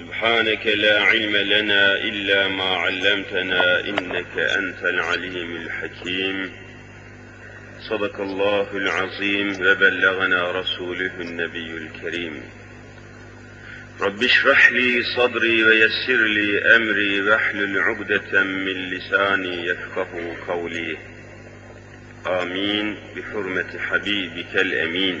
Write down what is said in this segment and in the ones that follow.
سبحانك لا علم لنا إلا ما علمتنا إنك أنت العليم الحكيم. صدق الله العظيم وبلغنا رسوله النبي الكريم. رب اشرح لي صدري ويسر لي أمري واحلل عقدة من لساني يفقه قولي. آمين. بحرمة حبيبك الأمين.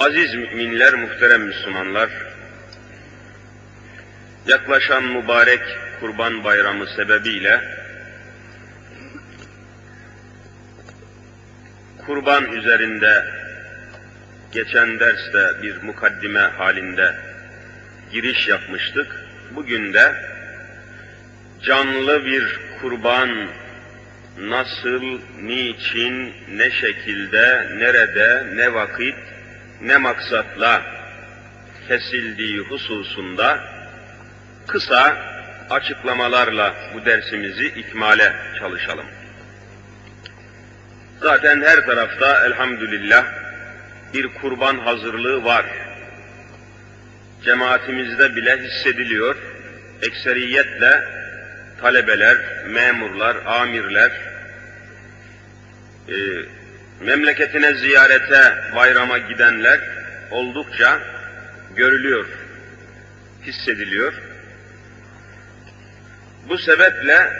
Aziz müminler, muhterem Müslümanlar, yaklaşan mübarek Kurban Bayramı sebebiyle kurban üzerinde geçen derste bir mukaddime halinde giriş yapmıştık. Bugün de canlı bir kurban nasıl, niçin, ne şekilde, nerede, ne vakit, ne maksatla kesildiği hususunda kısa açıklamalarla bu dersimizi ikmale çalışalım. Zaten her tarafta elhamdülillah bir kurban hazırlığı var. Cemaatimizde bile hissediliyor. Ekseriyetle talebeler, memurlar, amirler, e, memleketine ziyarete, bayrama gidenler oldukça görülüyor, hissediliyor. Bu sebeple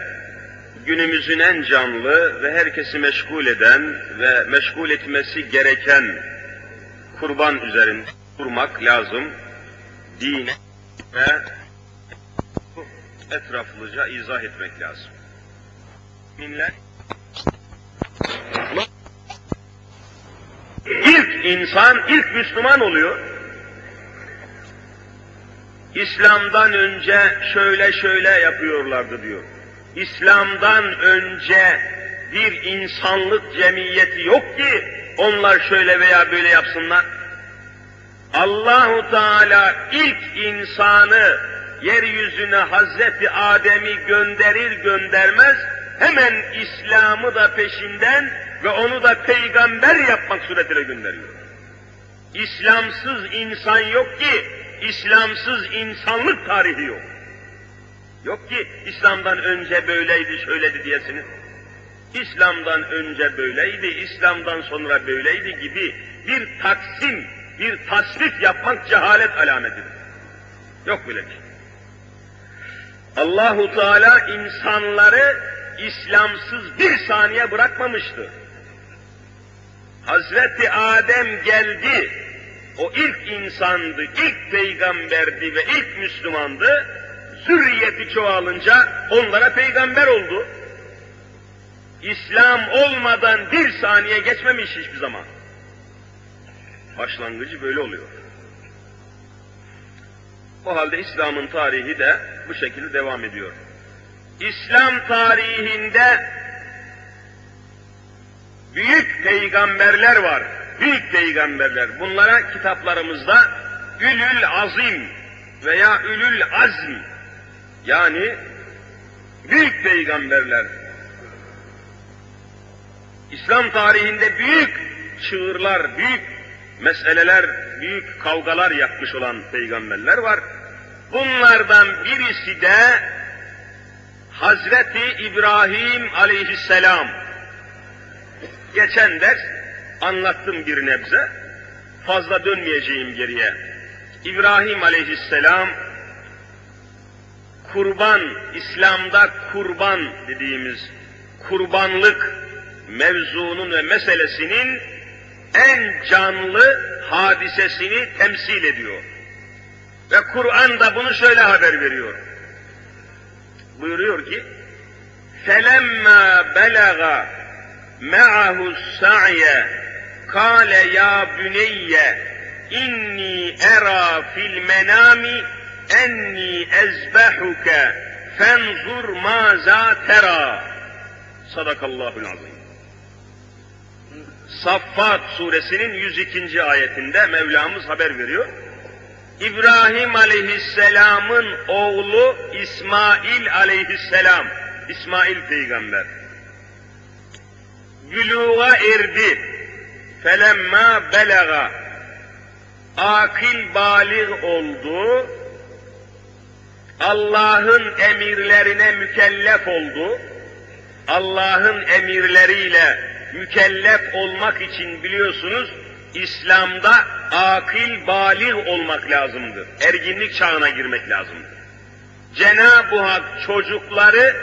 günümüzün en canlı ve herkesi meşgul eden ve meşgul etmesi gereken kurban üzerinde durmak lazım. Dine ve etraflıca izah etmek lazım. Minler İlk insan, ilk Müslüman oluyor. İslam'dan önce şöyle şöyle yapıyorlardı diyor. İslam'dan önce bir insanlık cemiyeti yok ki onlar şöyle veya böyle yapsınlar. Allahu Teala ilk insanı yeryüzüne Hazreti Adem'i gönderir göndermez hemen İslam'ı da peşinden ve onu da peygamber yapmak suretiyle gönderiyor. İslamsız insan yok ki, İslamsız insanlık tarihi yok. Yok ki İslam'dan önce böyleydi, şöyleydi diyesiniz. İslam'dan önce böyleydi, İslam'dan sonra böyleydi gibi bir taksim, bir tasnif yapmak cehalet alametidir. Yok böyle bir şey. Allahu Teala insanları İslamsız bir saniye bırakmamıştı. Hazreti Adem geldi, o ilk insandı, ilk peygamberdi ve ilk Müslümandı. Zürriyeti çoğalınca onlara peygamber oldu. İslam olmadan bir saniye geçmemiş hiçbir zaman. Başlangıcı böyle oluyor. O halde İslam'ın tarihi de bu şekilde devam ediyor. İslam tarihinde büyük peygamberler var. Büyük peygamberler. Bunlara kitaplarımızda Ülül Azim veya Ülül Azm yani büyük peygamberler. İslam tarihinde büyük çığırlar, büyük meseleler, büyük kavgalar yapmış olan peygamberler var. Bunlardan birisi de Hazreti İbrahim aleyhisselam geçen ders anlattım bir nebze. Fazla dönmeyeceğim geriye. İbrahim aleyhisselam kurban, İslam'da kurban dediğimiz kurbanlık mevzunun ve meselesinin en canlı hadisesini temsil ediyor. Ve Kur'an da bunu şöyle haber veriyor. Buyuruyor ki: "Felemma belaga me'ahu sa'ye kâle ya büneyye inni era fil menami enni ezbehuke fenzur maza tera sadakallahul azim Saffat suresinin 102. ayetinde Mevlamız haber veriyor. İbrahim aleyhisselamın oğlu İsmail aleyhisselam, İsmail peygamber Güluğa erdi. Felemma belaga akil balik oldu, Allah'ın emirlerine mükellef oldu, Allah'ın emirleriyle mükellef olmak için biliyorsunuz, İslam'da akil balik olmak lazımdır. Erginlik çağına girmek lazımdır. Cenab-ı Hak çocukları,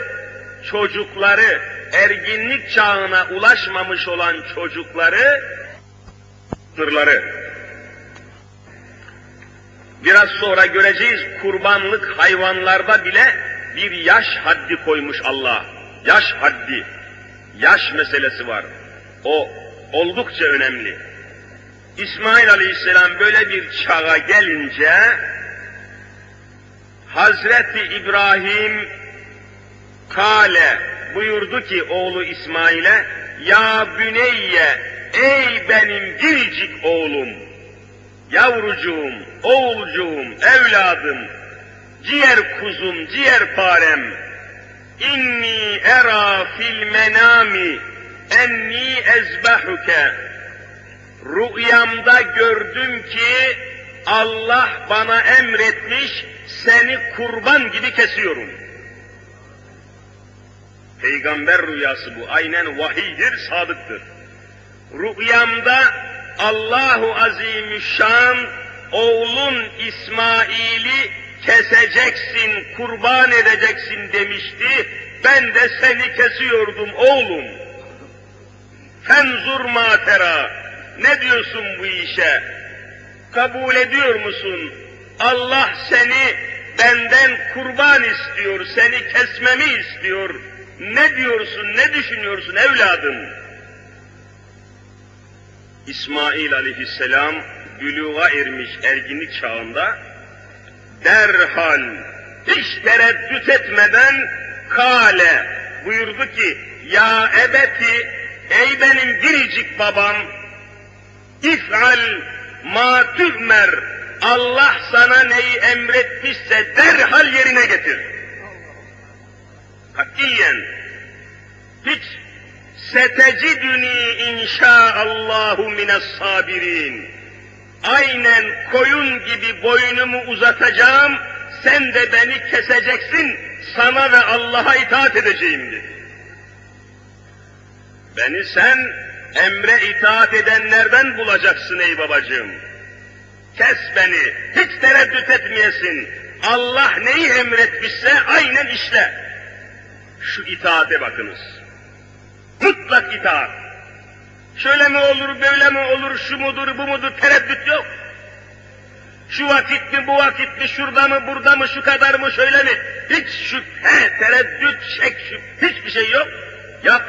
çocukları, erginlik çağına ulaşmamış olan çocukları, sırları, Biraz sonra göreceğiz kurbanlık hayvanlarda bile bir yaş haddi koymuş Allah. Yaş haddi. Yaş meselesi var. O oldukça önemli. İsmail Aleyhisselam böyle bir çağa gelince Hazreti İbrahim kale buyurdu ki oğlu İsmail'e ya büneyye ey benim biricik oğlum yavrucuğum, oğulcuğum, evladım, ciğer kuzum, ciğer parem, inni era fil menami enni ezbehuke. Rüyamda gördüm ki Allah bana emretmiş, seni kurban gibi kesiyorum. Peygamber rüyası bu, aynen vahiydir, sadıktır. Rüyamda Allahu Azimüşşan oğlun İsmail'i keseceksin, kurban edeceksin demişti. Ben de seni kesiyordum oğlum. Fenzur matera. Ne diyorsun bu işe? Kabul ediyor musun? Allah seni benden kurban istiyor, seni kesmemi istiyor. Ne diyorsun, ne düşünüyorsun evladım? İsmail aleyhisselam büluğa ermiş erginlik çağında derhal hiç tereddüt etmeden kale buyurdu ki ya ebeti ey benim biricik babam if'al ma tühmer Allah sana neyi emretmişse derhal yerine getir. Hakiyen hiç seteciduni inşaallahu mines sabirin. Aynen koyun gibi boynumu uzatacağım, sen de beni keseceksin, sana ve Allah'a itaat edeceğim dedi. Beni sen emre itaat edenlerden bulacaksın ey babacığım. Kes beni, hiç tereddüt etmeyesin. Allah neyi emretmişse aynen işle. Şu itaate bakınız. Mutlak itaat. Şöyle mi olur, böyle mi olur, şu mudur, bu mudur, tereddüt yok. Şu vakit mi, bu vakit mi, şurada mı, burada mı, şu kadar mı, şöyle mi? Hiç şüphe, tereddüt, şek, şüphe, hiçbir şey yok. Yap,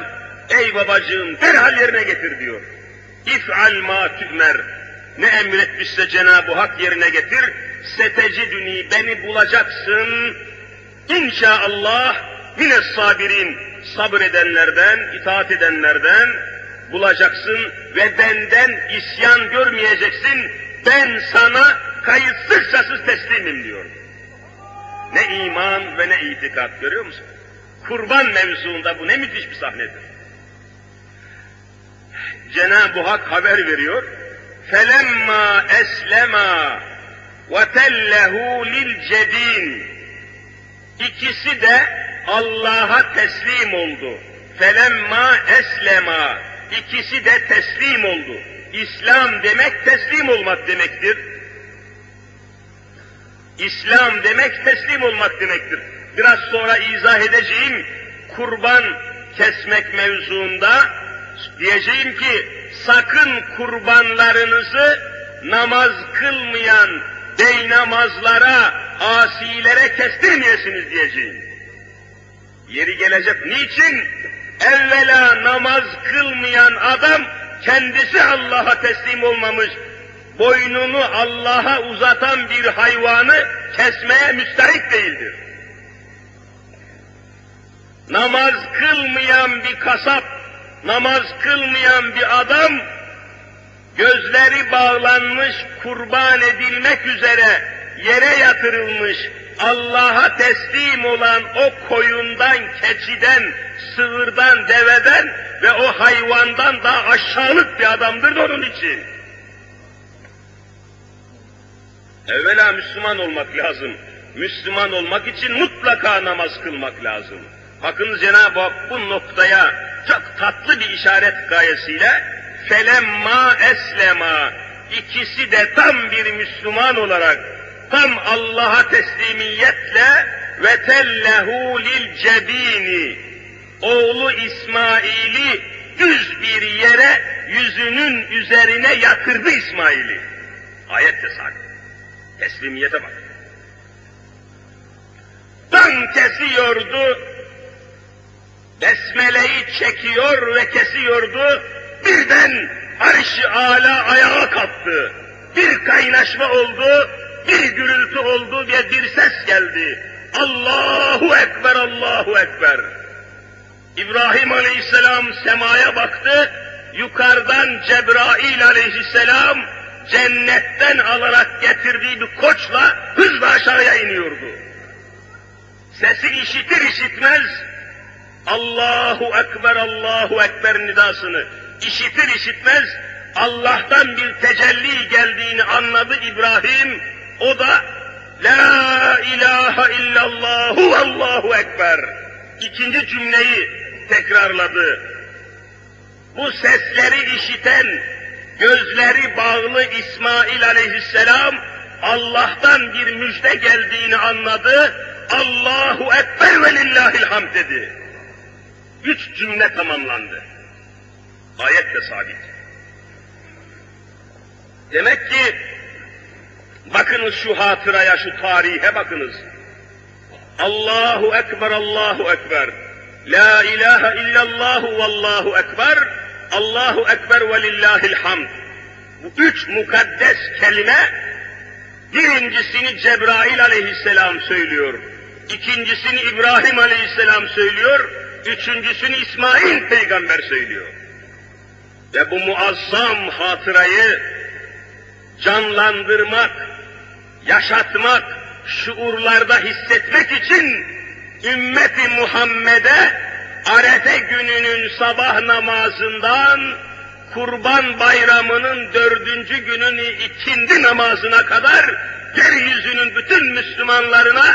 ey babacığım, derhal yerine getir diyor. İf'al ma tümer. Ne emretmişse Cenab-ı Hak yerine getir. Setecidüni, beni bulacaksın. İnşaallah, Mine sabirin, sabredenlerden, itaat edenlerden bulacaksın ve benden isyan görmeyeceksin. Ben sana kayıtsızsasız teslimim diyor. Ne iman ve ne itikat görüyor musun? Kurban mevzuunda bu ne müthiş bir sahnedir. Cenab-ı Hak haber veriyor. Felemma eslema ve tellehu lil cedin. İkisi de Allah'a teslim oldu. Felemma eslema. İkisi de teslim oldu. İslam demek teslim olmak demektir. İslam demek teslim olmak demektir. Biraz sonra izah edeceğim kurban kesmek mevzuunda diyeceğim ki sakın kurbanlarınızı namaz kılmayan bey namazlara, asilere kestirmeyesiniz diyeceğim. Yeri gelecek. Niçin? Evvela namaz kılmayan adam kendisi Allah'a teslim olmamış, boynunu Allah'a uzatan bir hayvanı kesmeye müstahik değildir. Namaz kılmayan bir kasap, namaz kılmayan bir adam, gözleri bağlanmış, kurban edilmek üzere yere yatırılmış, Allah'a teslim olan o koyundan, keçiden, sığırdan, deveden ve o hayvandan daha aşağılık bir adamdır onun için. Evvela Müslüman olmak lazım. Müslüman olmak için mutlaka namaz kılmak lazım. Bakın Cenab-ı Hak bu noktaya çok tatlı bir işaret gayesiyle felemma eslema ikisi de tam bir Müslüman olarak tam Allah'a teslimiyetle ve tellehu lil cebini oğlu İsmail'i düz bir yere yüzünün üzerine yatırdı İsmail'i. Ayet sabit. Teslimiyete bak. Dan kesiyordu, besmeleyi çekiyor ve kesiyordu, birden arş-ı ala ayağa kalktı. Bir kaynaşma oldu, bir gürültü oldu ve bir ses geldi. Allahu Ekber, Allahu Ekber. İbrahim Aleyhisselam semaya baktı, yukarıdan Cebrail Aleyhisselam cennetten alarak getirdiği bir koçla hızla aşağıya iniyordu. Sesi işitir işitmez Allahu Ekber, Allahu Ekber nidasını işitir işitmez Allah'tan bir tecelli geldiğini anladı İbrahim. O da La ilahe illallahu Allahu Ekber. İkinci cümleyi tekrarladı. Bu sesleri işiten, gözleri bağlı İsmail aleyhisselam Allah'tan bir müjde geldiğini anladı. Allahu Ekber ve lillahil hamd dedi. Üç cümle tamamlandı. Ayet de sabit. Demek ki bakınız şu hatıraya, şu tarihe bakınız. Allahu Ekber, Allahu Ekber. La ilahe illallahu vallahu ekber. Allahu ekber ve lillahil hamd. Bu üç mukaddes kelime birincisini Cebrail aleyhisselam söylüyor. ikincisini İbrahim aleyhisselam söylüyor. Üçüncüsünü İsmail peygamber söylüyor. Ve bu muazzam hatırayı canlandırmak, yaşatmak, şuurlarda hissetmek için ümmeti Muhammed'e Arefe gününün sabah namazından Kurban Bayramı'nın dördüncü günün ikindi namazına kadar yeryüzünün bütün Müslümanlarına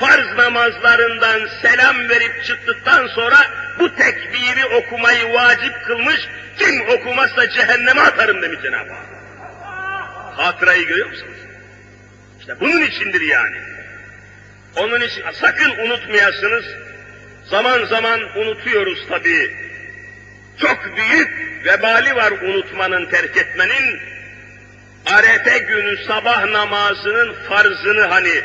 farz namazlarından selam verip çıktıktan sonra bu tekbiri okumayı vacip kılmış, kim okumazsa cehenneme atarım demiş Cenab-ı Hak. Hatırayı görüyor musunuz? İşte bunun içindir yani. Onun için sakın unutmayasınız. Zaman zaman unutuyoruz tabii. Çok büyük vebali var unutmanın, terk etmenin. Arefe günü sabah namazının farzını hani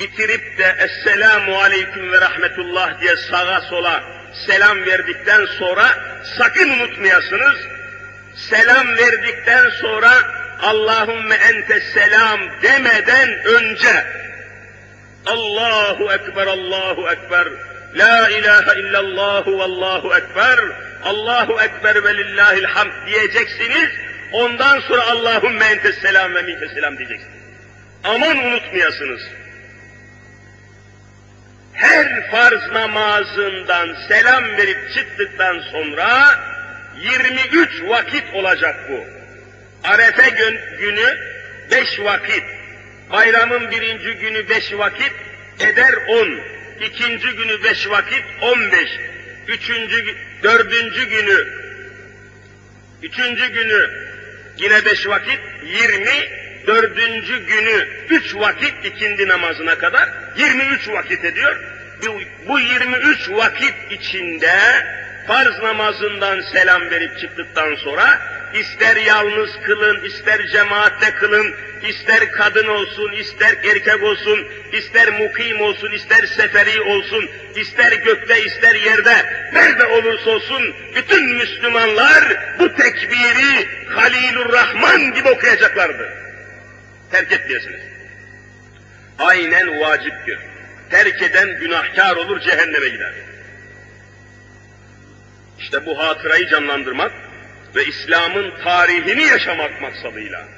bitirip de Esselamu Aleyküm ve Rahmetullah diye sağa sola selam verdikten sonra sakın unutmayasınız. Selam verdikten sonra Allahümme ente selam demeden önce Allahu Ekber, Allahu Ekber, La ilahe illallahu vallahu ekber, Allahu ekber ve lillahil hamd diyeceksiniz. Ondan sonra Allahümme entes selam ve minke selam diyeceksiniz. Aman unutmayasınız. Her farz namazından selam verip çıktıktan sonra 23 vakit olacak bu. Arefe gün, günü 5 vakit. Bayramın birinci günü 5 vakit eder 10 ikinci günü beş vakit on beş, üçüncü, dördüncü günü, üçüncü günü yine beş vakit yirmi, dördüncü günü üç vakit ikindi namazına kadar yirmi üç vakit ediyor. Bu, bu 23 vakit içinde farz namazından selam verip çıktıktan sonra ister yalnız kılın, ister cemaatle kılın, ister kadın olsun, ister erkek olsun, ister mukim olsun, ister seferi olsun, ister gökte, ister yerde, nerede olursa olsun, bütün Müslümanlar bu tekbiri Halilur Rahman gibi okuyacaklardır. Terk etmeyesiniz. Aynen vaciptir. Terk eden günahkar olur, cehenneme gider. İşte bu hatırayı canlandırmak ve İslam'ın tarihini yaşamak maksadıyla.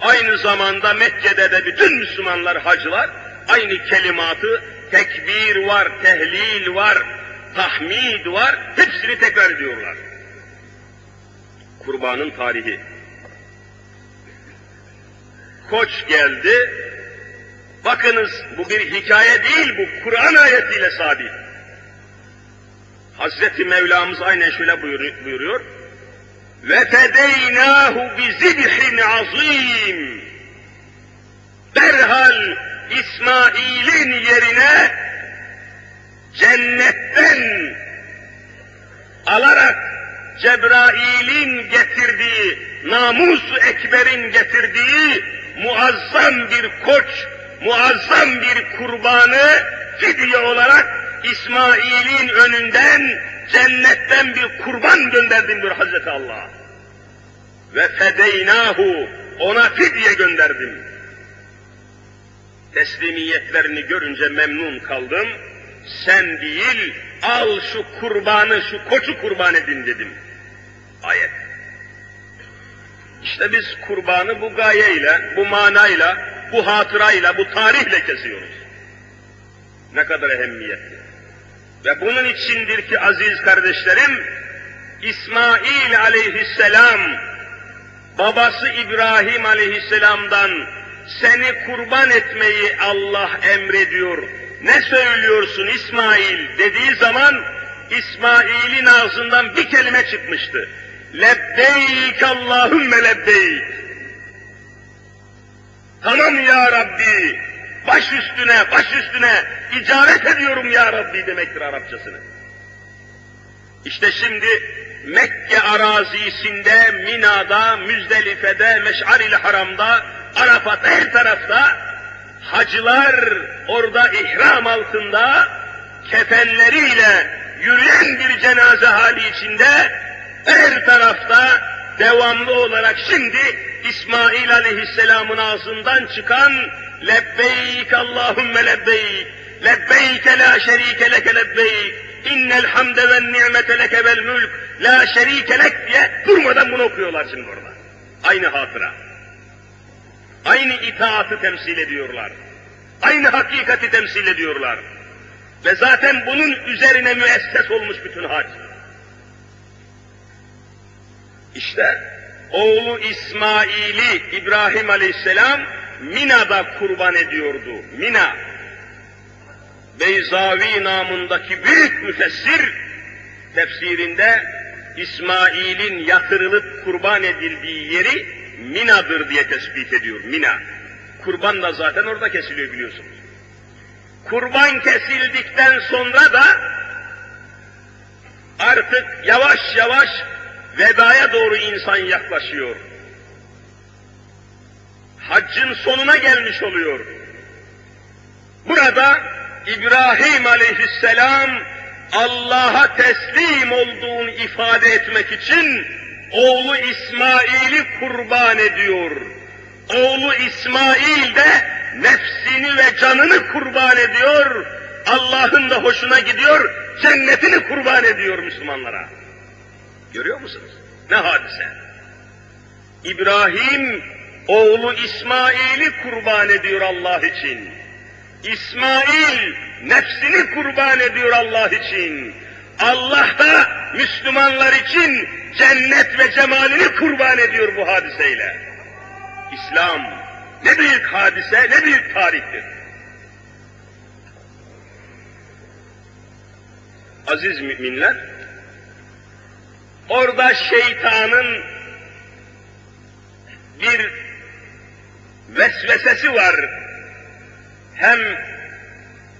Aynı zamanda Mekke'de de bütün Müslümanlar hacılar aynı kelimatı tekbir var, tehlil var, tahmid var, hepsini tekrar ediyorlar. Kurbanın tarihi. Koç geldi, bakınız bu bir hikaye değil, bu Kur'an ayetiyle sabit. Hazreti Mevlamız aynen şöyle buyuruyor. Bi zibhin azîm. Derhal İsmail'in yerine cennetten alarak Cebrail'in getirdiği, namus ekberin getirdiği muazzam bir koç, muazzam bir kurbanı fidye olarak İsmail'in önünden cennetten bir kurban gönderdim diyor Hazreti Allah. Ve fedeynahu ona fidye gönderdim. Teslimiyetlerini görünce memnun kaldım. Sen değil, al şu kurbanı, şu koçu kurban edin dedim. Ayet. İşte biz kurbanı bu gayeyle, bu manayla, bu hatırayla, bu tarihle kesiyoruz. Ne kadar ehemmiyetli. Ve bunun içindir ki aziz kardeşlerim, İsmail aleyhisselam, babası İbrahim aleyhisselamdan seni kurban etmeyi Allah emrediyor. Ne söylüyorsun İsmail dediği zaman İsmail'in ağzından bir kelime çıkmıştı. Lebbeyk Allahümme lebbeyk. Tamam ya Rabbi, baş üstüne, baş üstüne icabet ediyorum ya Rabbi demektir Arapçasını. İşte şimdi Mekke arazisinde, Mina'da, Müzdelife'de, Meş'ar-i Haram'da, Arafat'ta her tarafta hacılar orada ihram altında kefenleriyle yürüyen bir cenaze hali içinde her tarafta devamlı olarak şimdi İsmail Aleyhisselam'ın ağzından çıkan lebbeyk Allahümme lebbeyk lebbeyke la şerike leke lebbeyk innel hamde ve ni'mete leke vel mülk la şerike diye durmadan bunu okuyorlar şimdi orada. Aynı hatıra. Aynı itaatı temsil ediyorlar. Aynı hakikati temsil ediyorlar. Ve zaten bunun üzerine müesses olmuş bütün hac. İşte oğlu İsmail'i İbrahim Aleyhisselam Mina'da kurban ediyordu. Mina. Beyzavi namındaki büyük müfessir tefsirinde İsmail'in yatırılıp kurban edildiği yeri Mina'dır diye tespit ediyor. Mina. Kurban da zaten orada kesiliyor biliyorsunuz. Kurban kesildikten sonra da artık yavaş yavaş vedaya doğru insan yaklaşıyor. Haccın sonuna gelmiş oluyor. Burada İbrahim aleyhisselam Allah'a teslim olduğunu ifade etmek için oğlu İsmail'i kurban ediyor. Oğlu İsmail de nefsini ve canını kurban ediyor. Allah'ın da hoşuna gidiyor, cennetini kurban ediyor Müslümanlara. Görüyor musunuz? Ne hadise? İbrahim oğlu İsmail'i kurban ediyor Allah için. İsmail nefsini kurban ediyor Allah için. Allah da Müslümanlar için cennet ve cemalini kurban ediyor bu hadiseyle. İslam ne büyük hadise, ne büyük tarihtir. Aziz müminler, orada şeytanın bir vesvesesi var. Hem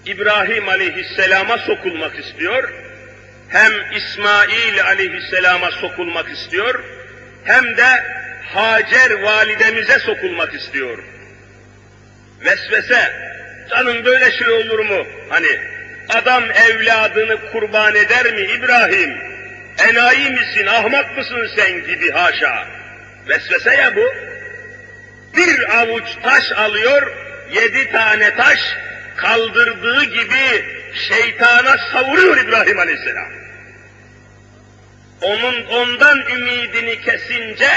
İbrahim aleyhisselama sokulmak istiyor, hem İsmail aleyhisselama sokulmak istiyor, hem de Hacer validemize sokulmak istiyor. Vesvese, canım böyle şey olur mu? Hani adam evladını kurban eder mi İbrahim? Enayi misin, ahmak mısın sen gibi haşa. Vesvese ya bu. Bir avuç taş alıyor, yedi tane taş kaldırdığı gibi şeytana savuruyor İbrahim Aleyhisselam. Onun ondan ümidini kesince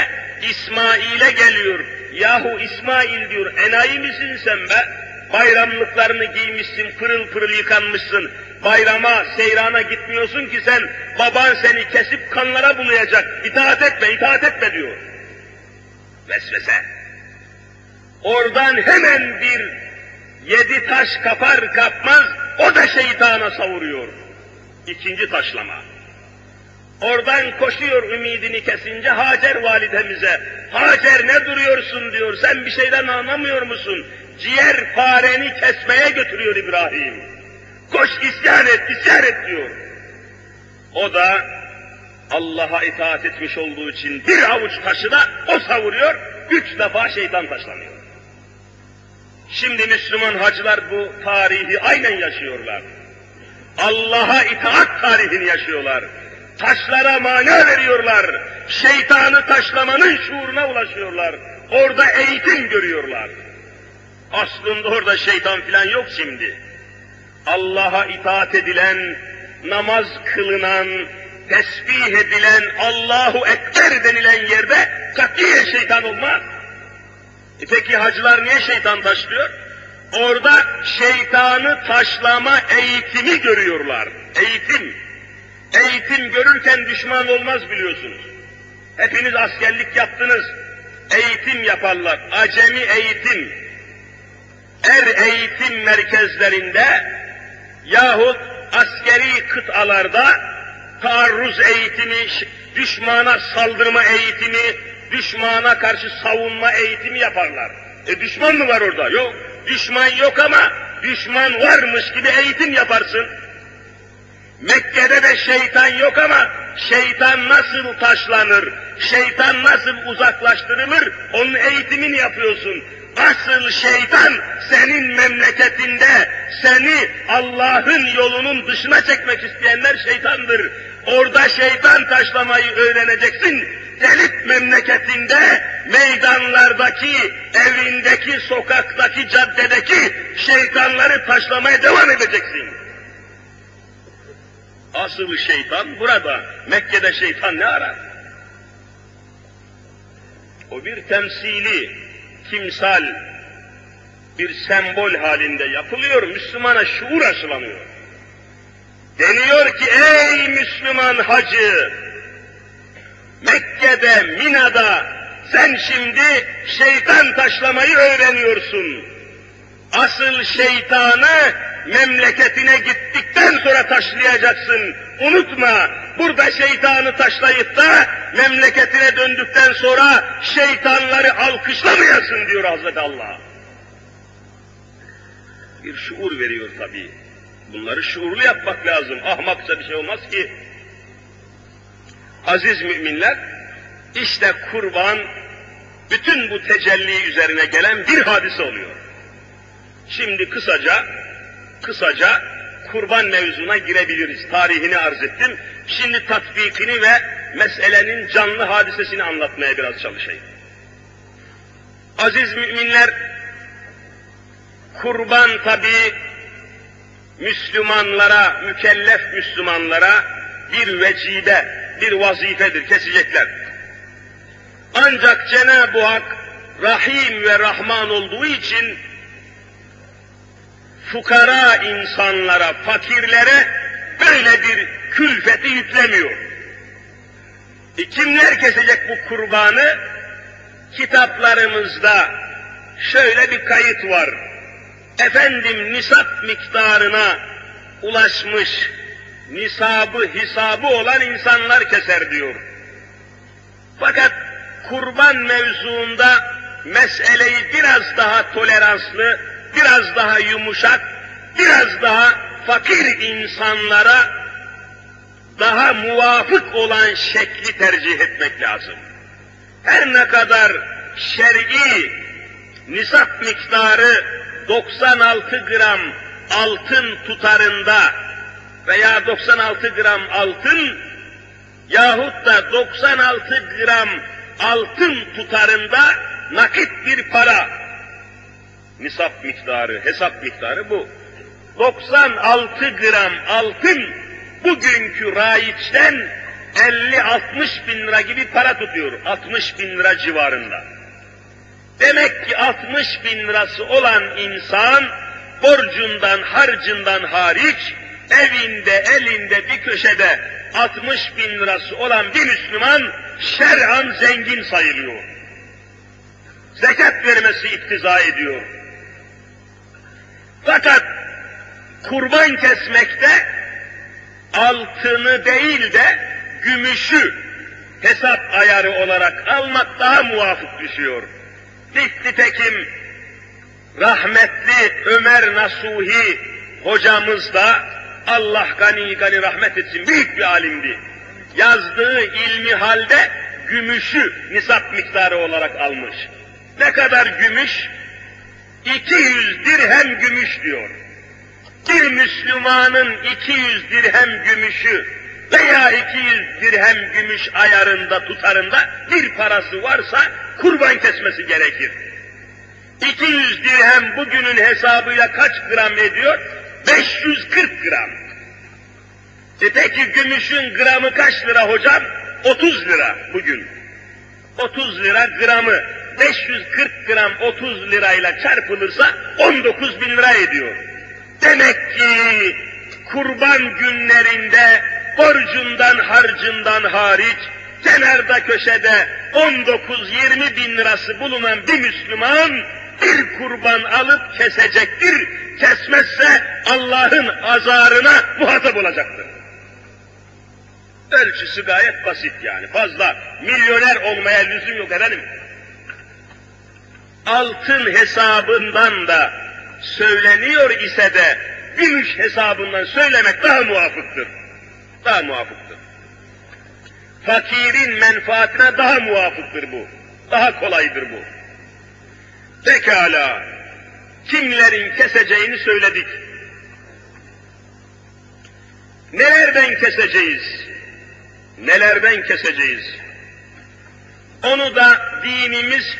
İsmail'e geliyor. Yahu İsmail diyor, enayi misin sen be? Bayramlıklarını giymişsin, pırıl pırıl yıkanmışsın. Bayrama, seyrana gitmiyorsun ki sen, baban seni kesip kanlara bulayacak. İtaat etme, itaat etme diyor. Vesvese. Oradan hemen bir yedi taş kapar kapmaz, o da şeytana savuruyor. İkinci taşlama. Oradan koşuyor ümidini kesince Hacer validemize. Hacer ne duruyorsun diyor, sen bir şeyden anlamıyor musun? Ciğer fareni kesmeye götürüyor İbrahim. Koş isyan et, isyan et diyor. O da Allah'a itaat etmiş olduğu için bir avuç taşı da o savuruyor, üç defa şeytan taşlanıyor. Şimdi Müslüman hacılar bu tarihi aynen yaşıyorlar. Allah'a itaat tarihini yaşıyorlar. Taşlara mana veriyorlar. Şeytanı taşlamanın şuuruna ulaşıyorlar. Orada eğitim görüyorlar. Aslında orada şeytan filan yok şimdi. Allah'a itaat edilen, namaz kılınan, tesbih edilen, Allahu Ekber denilen yerde katiyen şeytan olmaz. E peki hacılar niye şeytan taşlıyor? Orada şeytanı taşlama eğitimi görüyorlar. Eğitim. Eğitim görürken düşman olmaz biliyorsunuz. Hepiniz askerlik yaptınız. Eğitim yaparlar. Acemi eğitim. Er eğitim merkezlerinde yahut askeri kıtalarda taarruz eğitimi, düşmana saldırma eğitimi, düşmana karşı savunma eğitimi yaparlar. E düşman mı var orada? Yok. Düşman yok ama düşman varmış gibi eğitim yaparsın. Mekke'de de şeytan yok ama şeytan nasıl taşlanır, şeytan nasıl uzaklaştırılır onun eğitimini yapıyorsun. Asıl şeytan senin memleketinde seni Allah'ın yolunun dışına çekmek isteyenler şeytandır. Orada şeytan taşlamayı öğreneceksin. Gelip memleketinde, meydanlardaki, evindeki, sokaktaki, caddedeki şeytanları taşlamaya devam edeceksin. Asıl şeytan burada. Mekke'de şeytan ne arar? O bir temsili, timsal, bir sembol halinde yapılıyor, Müslümana şuur aşılanıyor. Deniyor ki ey Müslüman hacı, Mekke'de, Mina'da sen şimdi şeytan taşlamayı öğreniyorsun. Asıl şeytanı memleketine gittikten sonra taşlayacaksın. Unutma, burada şeytanı taşlayıp da memleketine döndükten sonra şeytanları alkışlamayasın diyor Hazreti Allah. Bir şuur veriyor tabii. Bunları şuurlu yapmak lazım. Ahmakça bir şey olmaz ki. Aziz müminler, işte kurban bütün bu tecelli üzerine gelen bir hadise oluyor. Şimdi kısaca, kısaca kurban mevzuna girebiliriz. Tarihini arz ettim. Şimdi tatbikini ve meselenin canlı hadisesini anlatmaya biraz çalışayım. Aziz müminler, kurban tabi Müslümanlara, mükellef Müslümanlara bir vecibe, bir vazifedir, kesecekler. Ancak Cenab-ı Hak Rahim ve Rahman olduğu için fukara insanlara, fakirlere böyle bir külfeti yüklemiyor. E kimler kesecek bu kurbanı? Kitaplarımızda şöyle bir kayıt var. Efendim nisap miktarına ulaşmış, nisabı, hisabı olan insanlar keser diyor. Fakat kurban mevzuunda meseleyi biraz daha toleranslı, biraz daha yumuşak, biraz daha fakir insanlara daha muvafık olan şekli tercih etmek lazım. Her ne kadar şer'i nisap miktarı 96 gram altın tutarında veya 96 gram altın yahut da 96 gram altın tutarında nakit bir para nisap miktarı, hesap miktarı bu. 96 gram altın bugünkü raiçten 50-60 bin lira gibi para tutuyor. 60 bin lira civarında. Demek ki 60 bin lirası olan insan borcundan, harcından hariç evinde, elinde bir köşede 60 bin lirası olan bir Müslüman şer'an zengin sayılıyor. Zekat vermesi iktiza ediyor. Fakat kurban kesmekte altını değil de gümüşü hesap ayarı olarak almak daha muvafık düşüyor. Nitekim rahmetli Ömer Nasuhi hocamız da Allah gani gani rahmet etsin büyük bir alimdi. Yazdığı ilmi halde gümüşü nisap miktarı olarak almış. Ne kadar gümüş? 200 dirhem gümüş diyor. Bir Müslümanın 200 dirhem gümüşü veya 200 dirhem gümüş ayarında tutarında bir parası varsa kurban kesmesi gerekir. 200 dirhem bugünün hesabıyla kaç gram ediyor? 540 gram. E peki gümüşün gramı kaç lira hocam? 30 lira bugün. 30 lira gramı 540 gram 30 lirayla çarpılırsa 19 bin lira ediyor. Demek ki kurban günlerinde borcundan harcından hariç kenarda köşede 19-20 bin lirası bulunan bir Müslüman bir kurban alıp kesecektir. Kesmezse Allah'ın azarına muhatap olacaktır. Ölçüsü gayet basit yani. Fazla milyoner olmaya lüzum yok efendim. Altın hesabından da söyleniyor ise de gümüş hesabından söylemek daha muvafıktır. Daha muvafıktır. Fakirin menfaatine daha muvafıktır bu. Daha kolaydır bu. Pekala, kimlerin keseceğini söyledik. Nelerden keseceğiz? Nelerden keseceğiz? Onu da dinimiz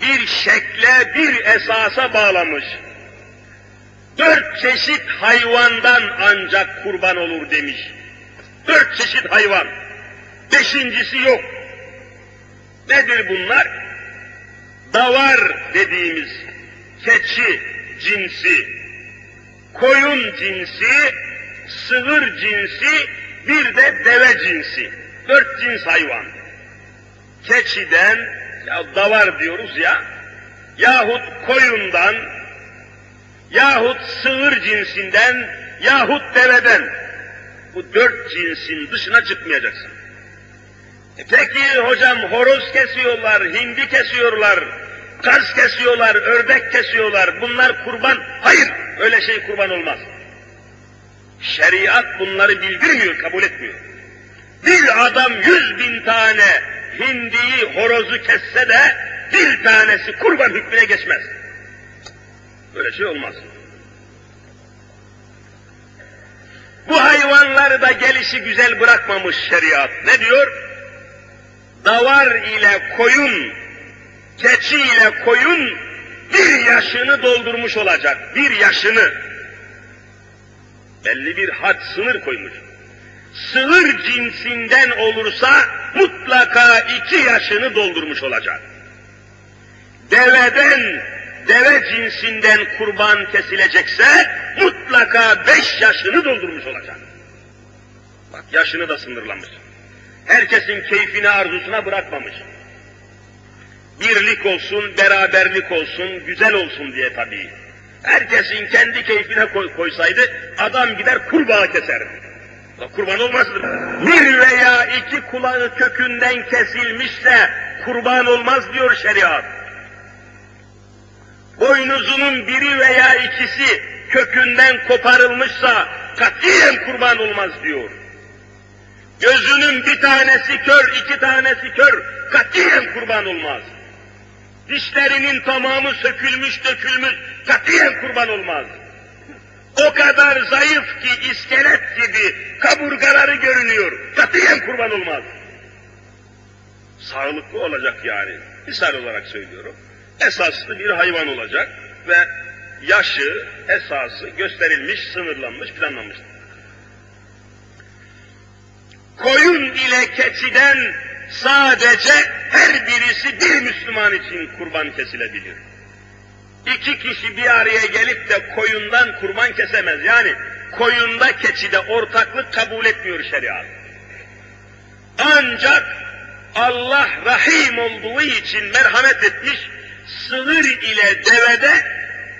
bir şekle, bir esasa bağlamış. Dört çeşit hayvandan ancak kurban olur demiş. Dört çeşit hayvan. Beşincisi yok. Nedir bunlar? Davar dediğimiz keçi cinsi, koyun cinsi, sığır cinsi, bir de deve cinsi. Dört cins hayvan. Keçiden, ya davar diyoruz ya, yahut koyundan, yahut sığır cinsinden, yahut deveden. Bu dört cinsin dışına çıkmayacaksın. E peki hocam horoz kesiyorlar, hindi kesiyorlar, kaz kesiyorlar, ördek kesiyorlar. Bunlar kurban. Hayır, öyle şey kurban olmaz. Şeriat bunları bildirmiyor, kabul etmiyor. Bir adam yüz bin tane hindiyi, horozu kesse de bir tanesi kurban hükmüne geçmez. Böyle şey olmaz. Bu hayvanları da gelişi güzel bırakmamış şeriat. Ne diyor? Davar ile koyun, keçi ile koyun bir yaşını doldurmuş olacak. Bir yaşını. Belli bir had sınır koymuş. Sığır cinsinden olursa mutlaka iki yaşını doldurmuş olacak. Deveden, deve cinsinden kurban kesilecekse mutlaka beş yaşını doldurmuş olacak. Bak yaşını da sınırlamış. Herkesin keyfine, arzusuna bırakmamış. Birlik olsun, beraberlik olsun, güzel olsun diye tabii. Herkesin kendi keyfine koy, koysaydı adam gider kurbağa keserdi. Kurban olmazdı. Bir veya iki kulağı kökünden kesilmişse kurban olmaz diyor şeriat. Boynuzunun biri veya ikisi kökünden koparılmışsa katiyen kurban olmaz diyor. Gözünün bir tanesi kör, iki tanesi kör, katiyen kurban olmaz. Dişlerinin tamamı sökülmüş, dökülmüş, katiyen kurban olmaz. O kadar zayıf ki iskelet gibi kaburgaları görünüyor, katiyen kurban olmaz. Sağlıklı olacak yani, misal olarak söylüyorum. Esaslı bir hayvan olacak ve yaşı, esası gösterilmiş, sınırlanmış, planlanmıştır. Koyun ile keçiden sadece her birisi bir Müslüman için kurban kesilebilir. İki kişi bir araya gelip de koyundan kurban kesemez. Yani koyunda keçide ortaklık kabul etmiyor şeriat. Ancak Allah rahim olduğu için merhamet etmiş, sığır ile devede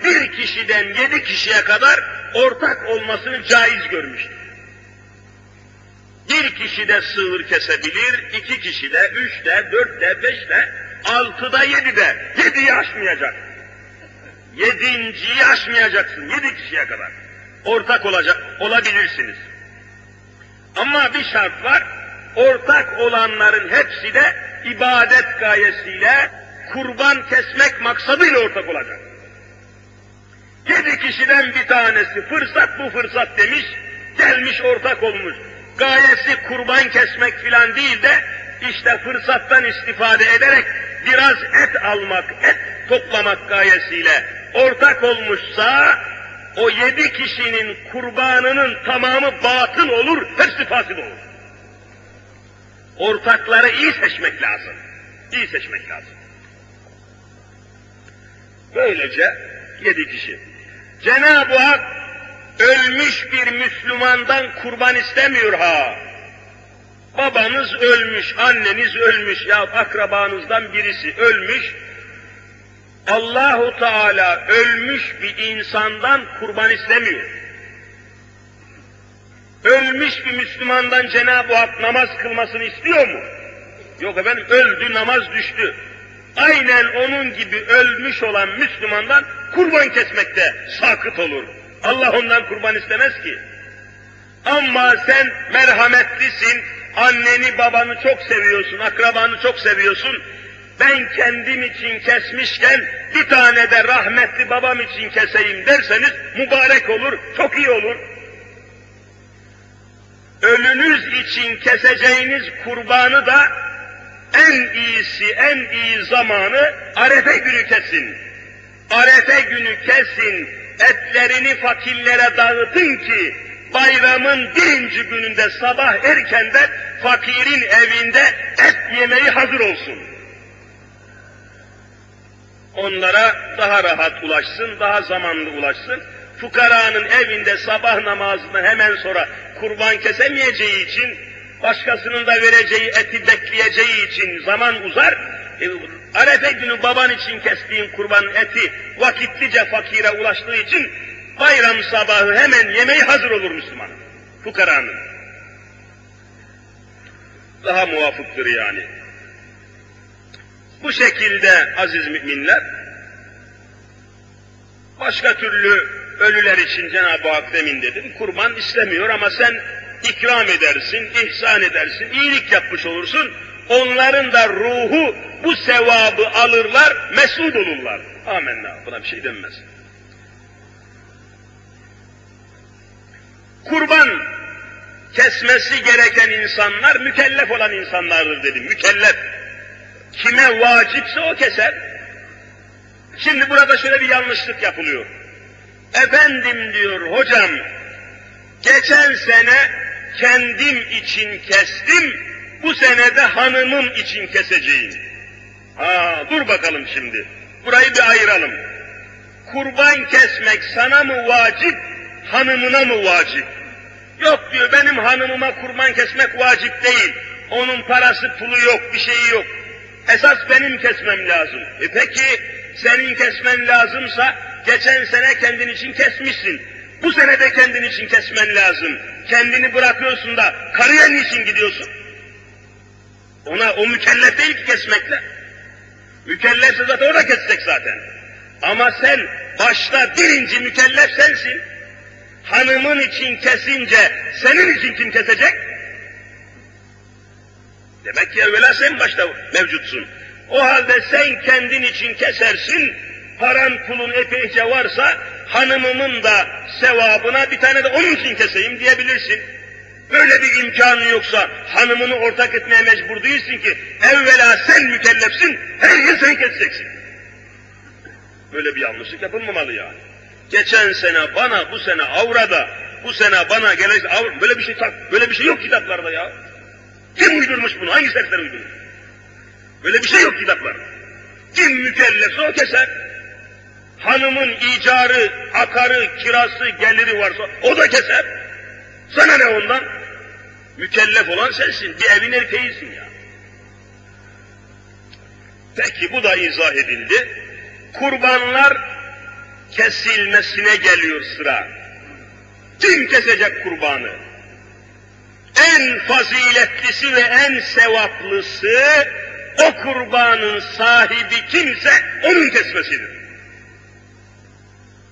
bir kişiden yedi kişiye kadar ortak olmasını caiz görmüştür. Bir kişi de sığır kesebilir, iki kişi de, üç de, dört de, beş de, altı da, yedi de. Yediyi aşmayacak. Yedinciyi aşmayacaksın, yedi kişiye kadar. Ortak olacak, olabilirsiniz. Ama bir şart var, ortak olanların hepsi de ibadet gayesiyle, kurban kesmek maksadıyla ortak olacak. Yedi kişiden bir tanesi fırsat bu fırsat demiş, gelmiş ortak olmuş gayesi kurban kesmek filan değil de işte fırsattan istifade ederek biraz et almak, et toplamak gayesiyle ortak olmuşsa o yedi kişinin kurbanının tamamı batıl olur, hepsi fasid olur. Ortakları iyi seçmek lazım. İyi seçmek lazım. Böylece yedi kişi. Cenab-ı Hak ölmüş bir Müslümandan kurban istemiyor ha. Babanız ölmüş, anneniz ölmüş ya akrabanızdan birisi ölmüş. Allahu Teala ölmüş bir insandan kurban istemiyor. Ölmüş bir Müslümandan Cenab-ı Hak namaz kılmasını istiyor mu? Yok efendim öldü namaz düştü. Aynen onun gibi ölmüş olan Müslümandan kurban kesmekte sakıt olur. Allah ondan kurban istemez ki. Ama sen merhametlisin, anneni babanı çok seviyorsun, akrabanı çok seviyorsun. Ben kendim için kesmişken bir tane de rahmetli babam için keseyim derseniz mübarek olur, çok iyi olur. Ölünüz için keseceğiniz kurbanı da en iyisi, en iyi zamanı Arefe günü kesin. Arefe günü kesin, etlerini fakirlere dağıtın ki bayramın birinci gününde sabah erkenden fakirin evinde et yemeği hazır olsun. Onlara daha rahat ulaşsın, daha zamanlı ulaşsın. Fukaranın evinde sabah namazını hemen sonra kurban kesemeyeceği için, başkasının da vereceği eti bekleyeceği için zaman uzar. Arefe günü baban için kestiğin kurban eti vakitlice fakire ulaştığı için bayram sabahı hemen yemeği hazır olur Müslüman. Fukaranın. Daha muvafıktır yani. Bu şekilde aziz müminler, başka türlü ölüler için Cenab-ı Hak demin dedim, kurban istemiyor ama sen ikram edersin, ihsan edersin, iyilik yapmış olursun, onların da ruhu bu sevabı alırlar, mesut olurlar. Amenna. Buna bir şey denmez. Kurban kesmesi gereken insanlar mükellef olan insanlardır dedim. Mükellef. Kime vacipse o keser. Şimdi burada şöyle bir yanlışlık yapılıyor. Efendim diyor hocam, geçen sene kendim için kestim, bu senede hanımım için keseceğim. Ha, dur bakalım şimdi. Burayı bir ayıralım. Kurban kesmek sana mı vacip, hanımına mı vacip? Yok diyor, benim hanımıma kurban kesmek vacip değil. Onun parası, pulu yok, bir şeyi yok. Esas benim kesmem lazım. E peki, senin kesmen lazımsa, geçen sene kendin için kesmişsin. Bu sene de kendin için kesmen lazım. Kendini bırakıyorsun da, karıya niçin gidiyorsun? Ona, o mükellef değil ki kesmekle. Mükellefse zaten o da kesecek zaten. Ama sen başta birinci mükellef sensin. Hanımın için kesince senin için kim kesecek? Demek ki evvela sen başta mevcutsun. O halde sen kendin için kesersin, paran pulun epeyce varsa hanımımın da sevabına bir tane de onun için keseyim diyebilirsin. Böyle bir imkanın yoksa hanımını ortak etmeye mecbur değilsin ki evvela sen mükellefsin, her gün sen keseceksin. Böyle bir yanlışlık yapılmamalı yani. Geçen sene bana, bu sene avrada, bu sene bana gelecek avr böyle bir şey tak, böyle bir şey yok kitaplarda ya. Kim uydurmuş bunu? Hangi serseri uydurmuş? Böyle bir şey yok kitaplarda. Kim mükellefse o keser. Hanımın icarı, akarı, kirası, geliri varsa o da keser. Sana ne ondan? Mükellef olan sensin, bir evin erkeğisin ya. Peki bu da izah edildi. Kurbanlar kesilmesine geliyor sıra. Kim kesecek kurbanı? En faziletlisi ve en sevaplısı o kurbanın sahibi kimse onun kesmesidir.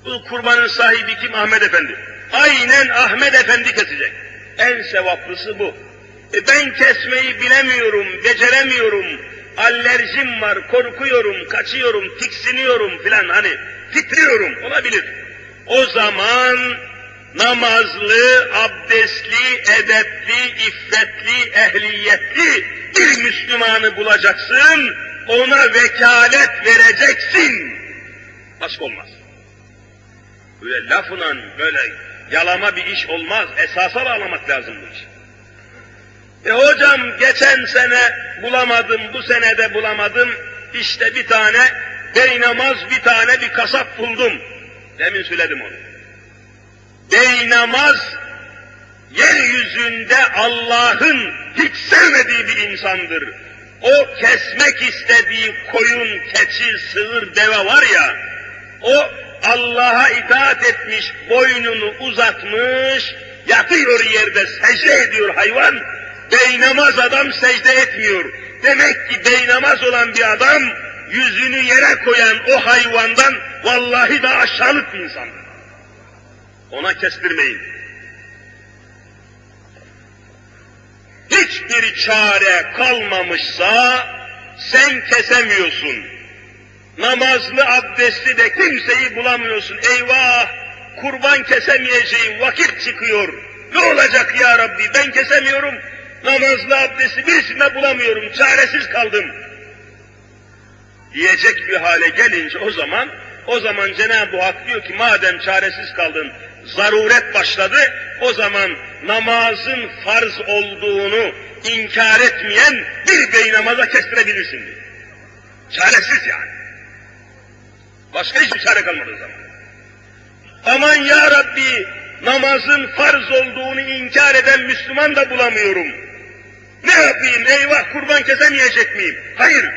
Bu kurbanın sahibi kim? Ahmet Efendi. Aynen Ahmet Efendi kesecek. En sevaplısı bu. E ben kesmeyi bilemiyorum, beceremiyorum, alerjim var, korkuyorum, kaçıyorum, tiksiniyorum filan hani titriyorum olabilir. O zaman namazlı, abdestli, edepli, iffetli, ehliyetli bir Müslümanı bulacaksın, ona vekalet vereceksin. Başka olmaz. Böyle lafla böyle yalama bir iş olmaz. Esasa bağlamak lazım bu iş. E hocam geçen sene bulamadım, bu sene de bulamadım. İşte bir tane beynamaz bir tane bir kasap buldum. Demin söyledim onu. Beynamaz yeryüzünde Allah'ın hiç sevmediği bir insandır. O kesmek istediği koyun, keçi, sığır, deve var ya, o Allah'a itaat etmiş, boynunu uzatmış, yatıyor yerde, secde ediyor hayvan, beynamaz adam secde etmiyor. Demek ki beynamaz olan bir adam, yüzünü yere koyan o hayvandan vallahi daha aşağılık bir insandır. Ona kestirmeyin. Hiçbir çare kalmamışsa sen kesemiyorsun. Namazlı abdestli de kimseyi bulamıyorsun. Eyvah! Kurban kesemeyeceğim vakit çıkıyor. Ne olacak ya Rabbi ben kesemiyorum. Namazlı abdesti birisinde bulamıyorum. Çaresiz kaldım. Diyecek bir hale gelince o zaman o zaman Cenab-ı Hak diyor ki madem çaresiz kaldın, zaruret başladı, o zaman namazın farz olduğunu inkar etmeyen bir bey namaza kestirebilirsin diyor. Çaresiz yani. Başka hiçbir çare kalmadı o zaman. Aman ya Rabbi, namazın farz olduğunu inkar eden Müslüman da bulamıyorum. Ne yapayım, eyvah kurban kesemeyecek miyim? Hayır,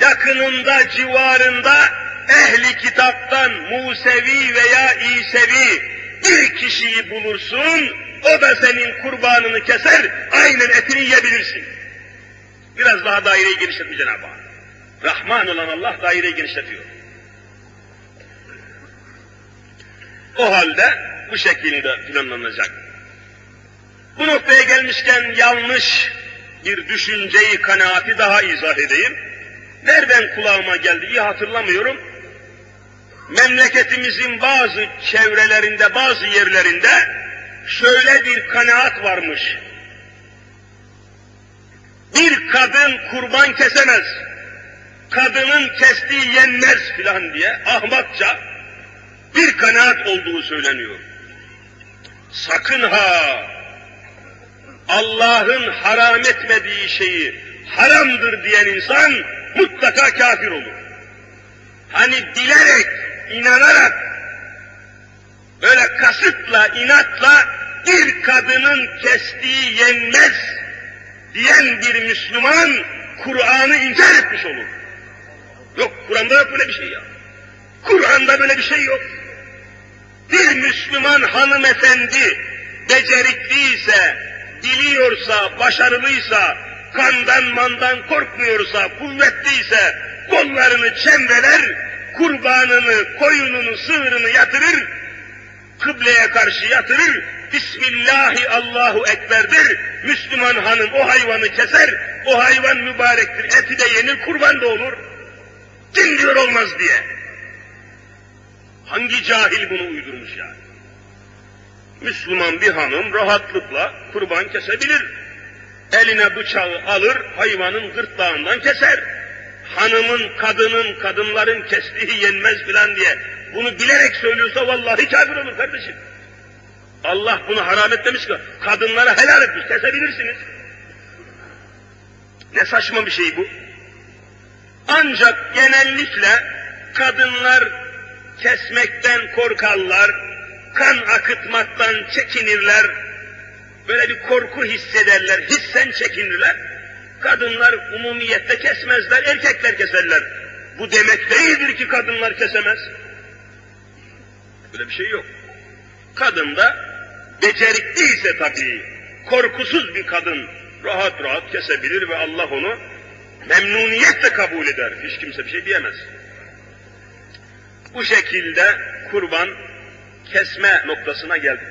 yakınında, civarında ehli kitaptan Musevi veya İsevi bir kişiyi bulursun, o da senin kurbanını keser, aynen etini yiyebilirsin. Biraz daha daireyi genişletmiş Cenab-ı Hak. Rahman olan Allah daireyi genişletiyor. O halde bu şekilde planlanacak. Bu noktaya gelmişken yanlış bir düşünceyi, kanaati daha izah edeyim. Nereden kulağıma geldi iyi hatırlamıyorum. Memleketimizin bazı çevrelerinde, bazı yerlerinde şöyle bir kanaat varmış. Bir kadın kurban kesemez, kadının kestiği yenmez filan diye ahmakça bir kanaat olduğu söyleniyor. Sakın ha! Allah'ın haram etmediği şeyi haramdır diyen insan mutlaka kafir olur. Hani bilerek, inanarak, böyle kasıtla, inatla bir kadının kestiği yenmez diyen bir Müslüman Kur'an'ı inkar etmiş olur. Yok, Kur'an'da yok böyle bir şey ya. Kur'an'da böyle bir şey yok. Bir Müslüman hanımefendi becerikliyse, biliyorsa, başarılıysa, kandan mandan korkmuyorsa, kuvvetliyse, kollarını çembeler, kurbanını, koyununu, sığırını yatırır, kıbleye karşı yatırır, Bismillahi Allahu Ekber'dir, Müslüman hanım o hayvanı keser, o hayvan mübarektir, eti de yenir, kurban da olur. Din diyor olmaz diye. Hangi cahil bunu uydurmuş yani? Müslüman bir hanım rahatlıkla kurban kesebilir. Eline bıçağı alır, hayvanın gırtlağından keser. Hanımın, kadının, kadınların kestiği yenmez filan diye bunu bilerek söylüyorsa vallahi kafir olur kardeşim. Allah bunu haram etmemiş ki, kadınlara helal etmiş, kesebilirsiniz. Ne saçma bir şey bu. Ancak genellikle kadınlar kesmekten korkarlar, kan akıtmaktan çekinirler, böyle bir korku hissederler, hissen çekinirler. Kadınlar umumiyette kesmezler, erkekler keserler. Bu demek değildir ki kadınlar kesemez. Böyle bir şey yok. Kadın da becerikliyse tabii, korkusuz bir kadın rahat rahat kesebilir ve Allah onu memnuniyetle kabul eder. Hiç kimse bir şey diyemez. Bu şekilde kurban kesme noktasına geldi.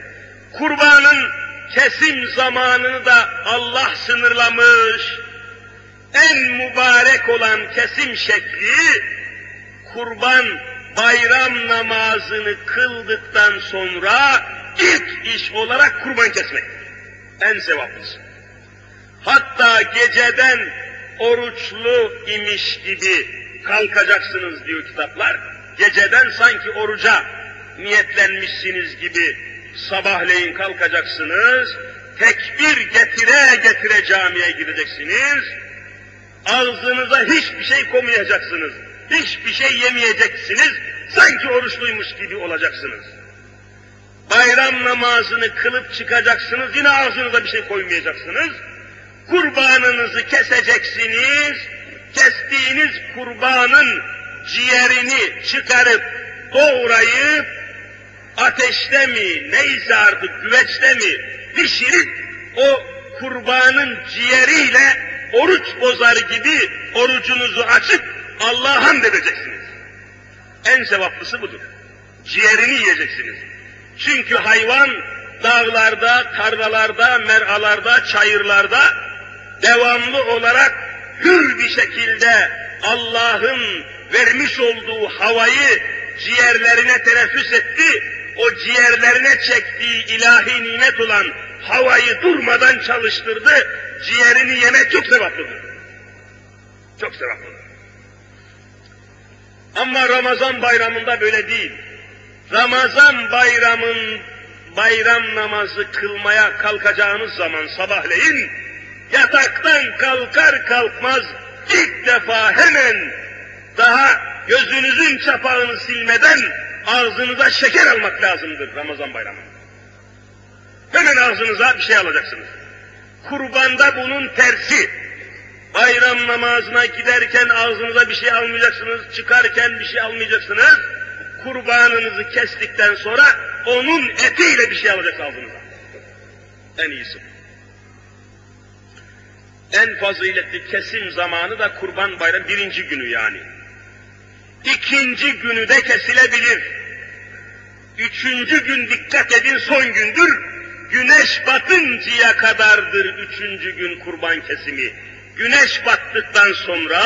Kurbanın kesim zamanını da Allah sınırlamış. En mübarek olan kesim şekli kurban bayram namazını kıldıktan sonra ilk iş olarak kurban kesmek. En sevaplısı. Hatta geceden oruçlu imiş gibi kalkacaksınız diyor kitaplar. Geceden sanki oruca niyetlenmişsiniz gibi sabahleyin kalkacaksınız, tekbir getire getire camiye gideceksiniz, ağzınıza hiçbir şey koymayacaksınız, hiçbir şey yemeyeceksiniz, sanki oruçluymuş gibi olacaksınız. Bayram namazını kılıp çıkacaksınız, yine ağzınıza bir şey koymayacaksınız, kurbanınızı keseceksiniz, kestiğiniz kurbanın ciğerini çıkarıp doğrayıp ateşte mi neyse artık güveçte mi pişirip o kurbanın ciğeriyle oruç bozar gibi orucunuzu açıp Allah'a hamd edeceksiniz. En sevaplısı budur. Ciğerini yiyeceksiniz. Çünkü hayvan dağlarda, tarlalarda, meralarda, çayırlarda devamlı olarak hür bir şekilde Allah'ın vermiş olduğu havayı ciğerlerine teneffüs etti, o ciğerlerine çektiği ilahi nimet olan havayı durmadan çalıştırdı, ciğerini yemek çok sevaplıdır. Çok sevaplıdır. Ama Ramazan bayramında böyle değil. Ramazan bayramın bayram namazı kılmaya kalkacağınız zaman sabahleyin yataktan kalkar kalkmaz ilk defa hemen daha gözünüzün çapağını silmeden ağzınıza şeker almak lazımdır Ramazan bayramı. Hemen ağzınıza bir şey alacaksınız. Kurbanda bunun tersi. Bayram namazına giderken ağzınıza bir şey almayacaksınız, çıkarken bir şey almayacaksınız. Kurbanınızı kestikten sonra onun etiyle bir şey alacaksınız ağzınıza. En iyisi. En faziletli kesim zamanı da kurban bayram birinci günü yani. İkinci günü de kesilebilir. Üçüncü gün dikkat edin son gündür. Güneş batıncaya kadardır üçüncü gün kurban kesimi. Güneş battıktan sonra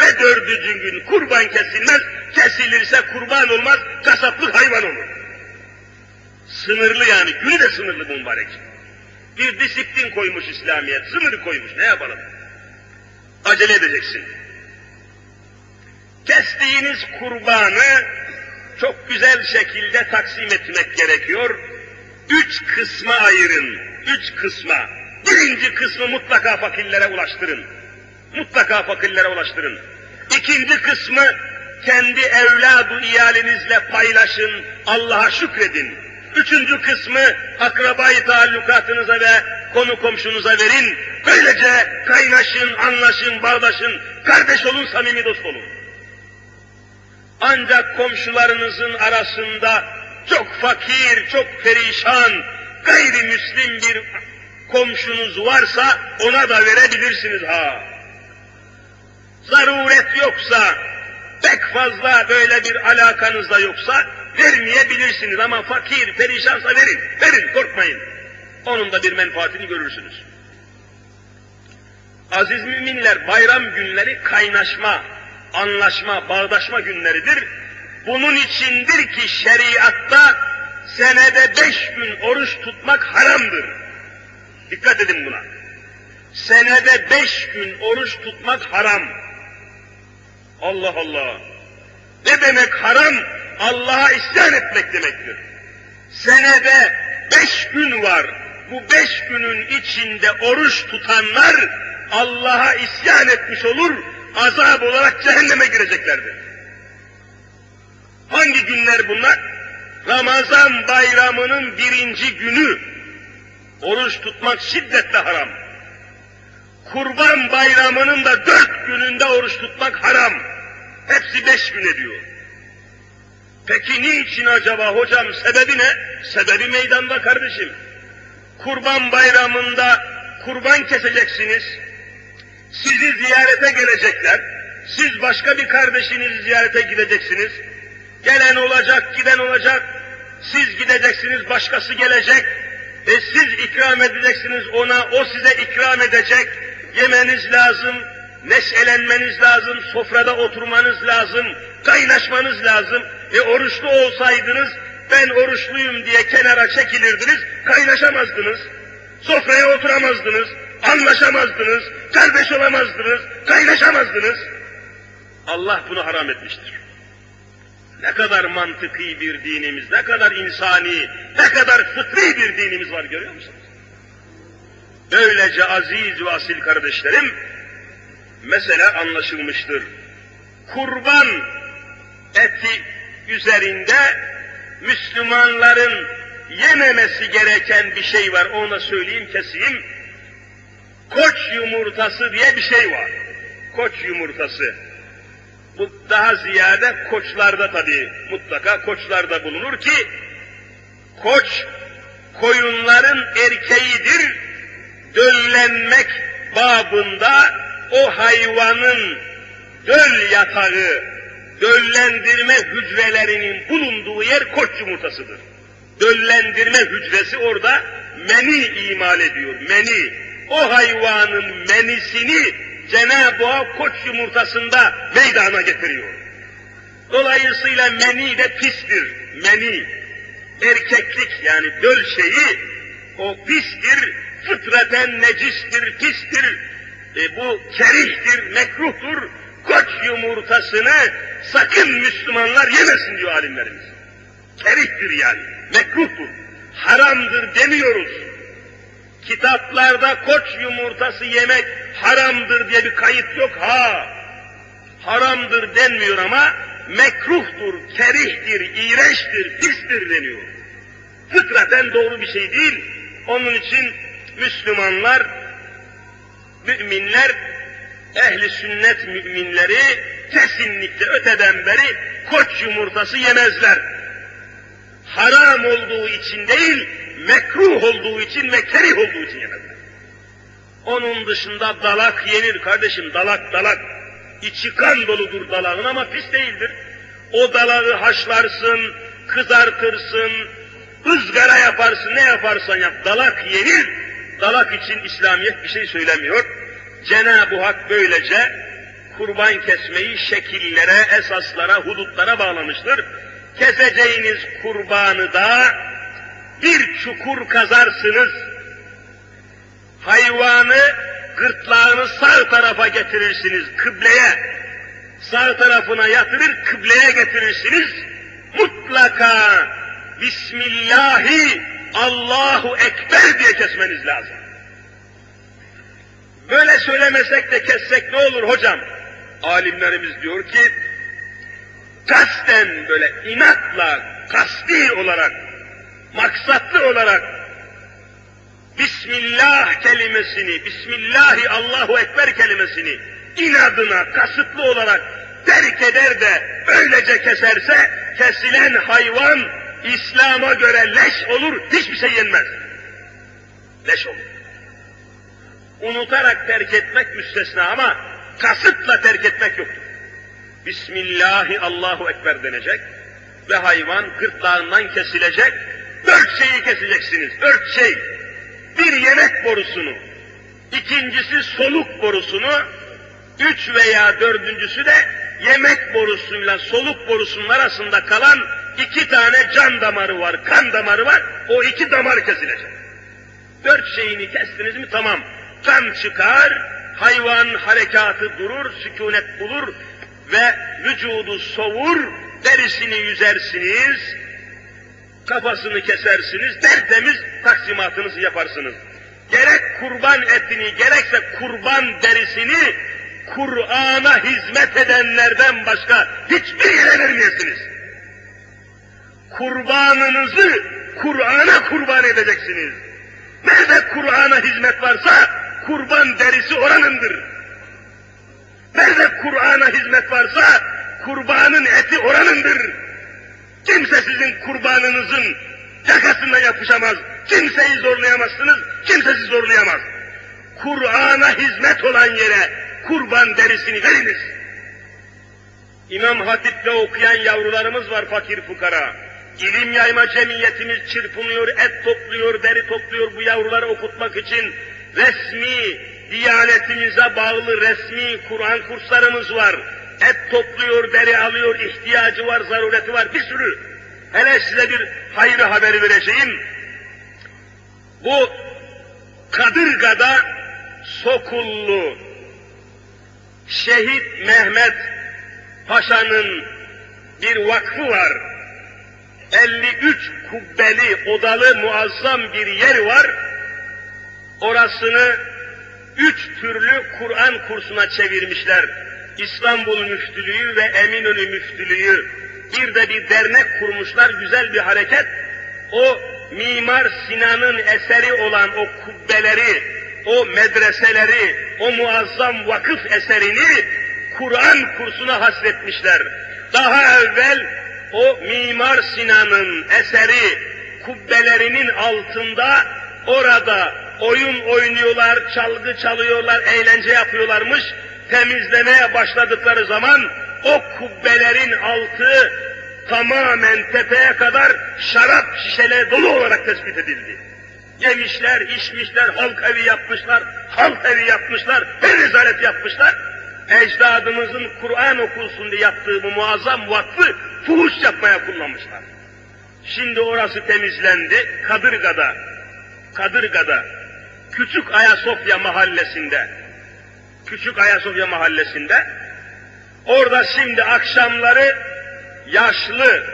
ve dördüncü gün kurban kesilmez. Kesilirse kurban olmaz, kasaplık hayvan olur. Sınırlı yani, günü de sınırlı bu mübarek. Bir disiplin koymuş İslamiyet, sınırı koymuş, ne yapalım? Acele edeceksin kestiğiniz kurbanı çok güzel şekilde taksim etmek gerekiyor. Üç kısma ayırın, üç kısma. Birinci kısmı mutlaka fakirlere ulaştırın. Mutlaka fakirlere ulaştırın. İkinci kısmı kendi evladı iyalinizle paylaşın, Allah'a şükredin. Üçüncü kısmı akrabayı taallukatınıza ve konu komşunuza verin. Böylece kaynaşın, anlaşın, bağdaşın, kardeş olun, samimi dost olun. Ancak komşularınızın arasında çok fakir, çok perişan, gayrimüslim bir komşunuz varsa ona da verebilirsiniz ha. Zaruret yoksa, pek fazla böyle bir alakanız da yoksa vermeyebilirsiniz ama fakir, perişansa verin, verin korkmayın. Onun da bir menfaatini görürsünüz. Aziz müminler bayram günleri kaynaşma, anlaşma, bağdaşma günleridir. Bunun içindir ki şeriatta senede beş gün oruç tutmak haramdır. Dikkat edin buna. Senede beş gün oruç tutmak haram. Allah Allah. Ne demek haram? Allah'a isyan etmek demektir. Senede beş gün var. Bu beş günün içinde oruç tutanlar Allah'a isyan etmiş olur, azap olarak cehenneme gireceklerdir. Hangi günler bunlar? Ramazan bayramının birinci günü. Oruç tutmak şiddetle haram. Kurban bayramının da dört gününde oruç tutmak haram. Hepsi beş gün ediyor. Peki niçin acaba hocam sebebi ne? Sebebi meydanda kardeşim. Kurban bayramında kurban keseceksiniz. Sizi ziyarete gelecekler. Siz başka bir kardeşinizi ziyarete gideceksiniz. Gelen olacak, giden olacak. Siz gideceksiniz, başkası gelecek. E siz ikram edeceksiniz ona, o size ikram edecek. Yemeniz lazım, neşelenmeniz lazım, sofrada oturmanız lazım, kaynaşmanız lazım. E oruçlu olsaydınız, ben oruçluyum diye kenara çekilirdiniz, kaynaşamazdınız. Sofraya oturamazdınız, anlaşamazdınız, kardeş olamazdınız, kaynaşamazdınız. Allah bunu haram etmiştir. Ne kadar mantıki bir dinimiz, ne kadar insani, ne kadar fıtri bir dinimiz var görüyor musunuz? Böylece aziz ve asil kardeşlerim, mesele anlaşılmıştır. Kurban eti üzerinde Müslümanların yememesi gereken bir şey var. Onu söyleyeyim, keseyim. Koç yumurtası diye bir şey var. Koç yumurtası. Bu daha ziyade koçlarda tabii mutlaka koçlarda bulunur ki koç koyunların erkeğidir. Döllenmek babında o hayvanın döl yatağı, döllendirme hücrelerinin bulunduğu yer koç yumurtasıdır. Döllendirme hücresi orada meni imal ediyor, meni. O hayvanın menisini Cenab-ı Hak koç yumurtasında meydana getiriyor. Dolayısıyla meni de pistir, meni. Erkeklik yani döl şeyi o pistir, fıtraten necistir, pistir. E, bu kerihtir, mekruhtur. Koç yumurtasını sakın Müslümanlar yemesin diyor alimlerimiz. Kerihtir yani, mekruhtur. Haramdır demiyoruz Kitaplarda koç yumurtası yemek haramdır diye bir kayıt yok ha. Haramdır denmiyor ama mekruhtur, kerihtir, iğrençtir, pistir deniyor. Fıtraten doğru bir şey değil. Onun için Müslümanlar, müminler, ehli sünnet müminleri kesinlikle öteden beri koç yumurtası yemezler. Haram olduğu için değil, mekruh olduğu için ve kerih olduğu için yemezler. Onun dışında dalak yenir kardeşim, dalak dalak. İçi kan doludur dalağın ama pis değildir. O dalağı haşlarsın, kızartırsın, ızgara yaparsın, ne yaparsan yap, dalak yenir. Dalak için İslamiyet bir şey söylemiyor. Cenab-ı Hak böylece kurban kesmeyi şekillere, esaslara, hudutlara bağlamıştır. Keseceğiniz kurbanı da bir çukur kazarsınız, hayvanı gırtlağını sağ tarafa getirirsiniz, kıbleye, sağ tarafına yatırır, kıbleye getirirsiniz, mutlaka Bismillahi Allahu Ekber diye kesmeniz lazım. Böyle söylemesek de kessek ne olur hocam? Alimlerimiz diyor ki, kasten böyle inatla, kasti olarak maksatlı olarak Bismillah kelimesini, Bismillahi Allahu Ekber kelimesini inadına, kasıtlı olarak terk eder de öylece keserse, kesilen hayvan İslam'a göre leş olur, hiçbir şey yenmez. Leş olur. Unutarak terk etmek müstesna ama kasıtla terk etmek yoktur. Bismillahi Allahu Ekber denecek ve hayvan gırtlağından kesilecek, Dört şeyi keseceksiniz, dört şey. Bir yemek borusunu, ikincisi soluk borusunu, üç veya dördüncüsü de yemek borusuyla soluk borusunun arasında kalan iki tane can damarı var, kan damarı var, o iki damar kesilecek. Dört şeyini kestiniz mi tamam. Can çıkar, hayvan harekatı durur, sükunet bulur ve vücudu soğur, derisini yüzersiniz, kafasını kesersiniz, tertemiz taksimatınızı yaparsınız. Gerek kurban etini, gerekse kurban derisini Kur'an'a hizmet edenlerden başka hiçbir yere vermeyesiniz. Kurbanınızı Kur'an'a kurban edeceksiniz. Nerede Kur'an'a hizmet varsa kurban derisi oranındır. Nerede Kur'an'a hizmet varsa kurbanın eti oranındır. Kimse sizin kurbanınızın yakasına yapışamaz. Kimseyi zorlayamazsınız, kimse sizi zorlayamaz. Kur'an'a hizmet olan yere kurban derisini veriniz. İmam Hatip'te okuyan yavrularımız var fakir fukara. İlim yayma cemiyetimiz çırpınıyor, et topluyor, deri topluyor bu yavruları okutmak için. Resmi, diyanetimize bağlı resmi Kur'an kurslarımız var. Et topluyor, deri alıyor, ihtiyacı var, zarureti var, bir sürü. Hele size bir hayır haberi vereceğim. Bu Kadırga'da Sokullu Şehit Mehmet Paşa'nın bir vakfı var. 53 kubbeli odalı muazzam bir yer var. Orasını üç türlü Kur'an kursuna çevirmişler. İstanbul Müftülüğü ve Eminönü Müftülüğü. Bir de bir dernek kurmuşlar, güzel bir hareket. O Mimar Sinan'ın eseri olan o kubbeleri, o medreseleri, o muazzam vakıf eserini Kur'an kursuna hasretmişler. Daha evvel o Mimar Sinan'ın eseri kubbelerinin altında orada oyun oynuyorlar, çalgı çalıyorlar, eğlence yapıyorlarmış. Temizlemeye başladıkları zaman o kubbelerin altı tamamen tepeye kadar şarap şişeleri dolu olarak tespit edildi. Yemişler, içmişler, halk evi yapmışlar, halk evi yapmışlar, bir rezalet yapmışlar. Ecdadımızın Kur'an okulsun diye yaptığı bu muazzam vakfı fuhuş yapmaya kullanmışlar. Şimdi orası temizlendi, Kadırga'da, Kadırga'da, Küçük Ayasofya mahallesinde, Küçük Ayasofya mahallesinde, orada şimdi akşamları yaşlı,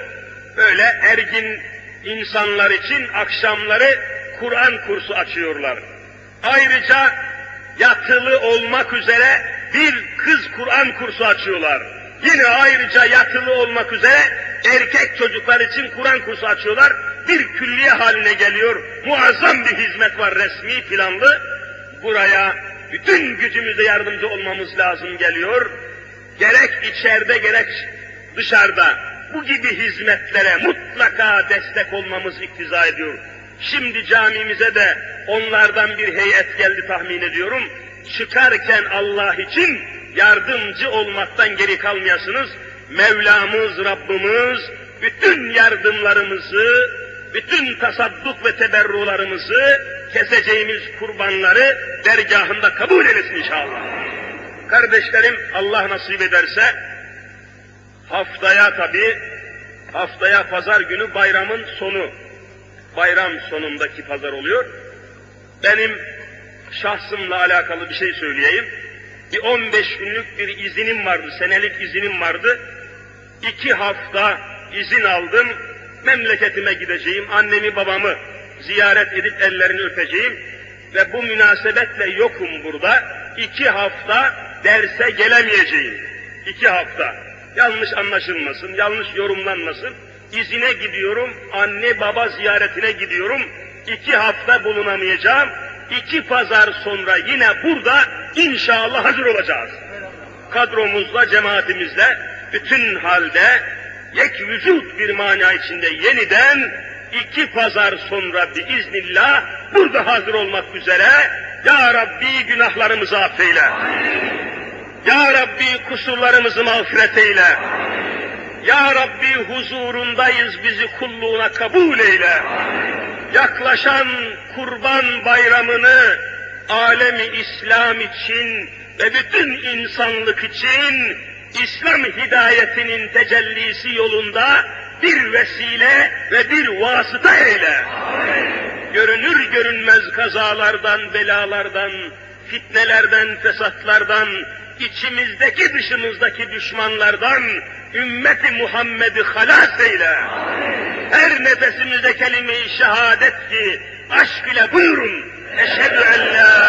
böyle ergin insanlar için akşamları Kur'an kursu açıyorlar. Ayrıca yatılı olmak üzere bir kız Kur'an kursu açıyorlar. Yine ayrıca yatılı olmak üzere erkek çocuklar için Kur'an kursu açıyorlar. Bir külliye haline geliyor. Muazzam bir hizmet var resmi planlı. Buraya bütün gücümüzle yardımcı olmamız lazım geliyor. Gerek içeride gerek dışarıda bu gibi hizmetlere mutlaka destek olmamız iktiza ediyor. Şimdi camimize de onlardan bir heyet geldi tahmin ediyorum. Çıkarken Allah için yardımcı olmaktan geri kalmayasınız. Mevlamız, Rabbimiz bütün yardımlarımızı, bütün tasadduk ve teberrularımızı, keseceğimiz kurbanları dergahında kabul eylesin inşallah. Kardeşlerim Allah nasip ederse haftaya tabi, haftaya pazar günü bayramın sonu, bayram sonundaki pazar oluyor. Benim şahsımla alakalı bir şey söyleyeyim. Bir 15 günlük bir izinim vardı, senelik izinim vardı. İki hafta izin aldım, memleketime gideceğim, annemi babamı ziyaret edip ellerini öpeceğim ve bu münasebetle yokum burada. İki hafta derse gelemeyeceğim. İki hafta. Yanlış anlaşılmasın, yanlış yorumlanmasın. İzine gidiyorum, anne baba ziyaretine gidiyorum. İki hafta bulunamayacağım. İki pazar sonra yine burada inşallah hazır olacağız. Kadromuzla, cemaatimizle bütün halde yek vücut bir mana içinde yeniden iki pazar sonra biiznillah burada hazır olmak üzere Ya Rabbi günahlarımızı affeyle. Ya Rabbi kusurlarımızı mağfiret eyle. Ya Rabbi huzurundayız bizi kulluğuna kabul eyle. Yaklaşan kurban bayramını alemi İslam için ve bütün insanlık için İslam hidayetinin tecellisi yolunda bir vesile ve bir vasıta eyle. Görünür görünmez kazalardan, belalardan, fitnelerden, fesatlardan, içimizdeki dışımızdaki düşmanlardan ümmeti Muhammed'i halas eyle. Her nefesimizde kelime-i şehadet ki aşk ile buyurun. Eşhedü en la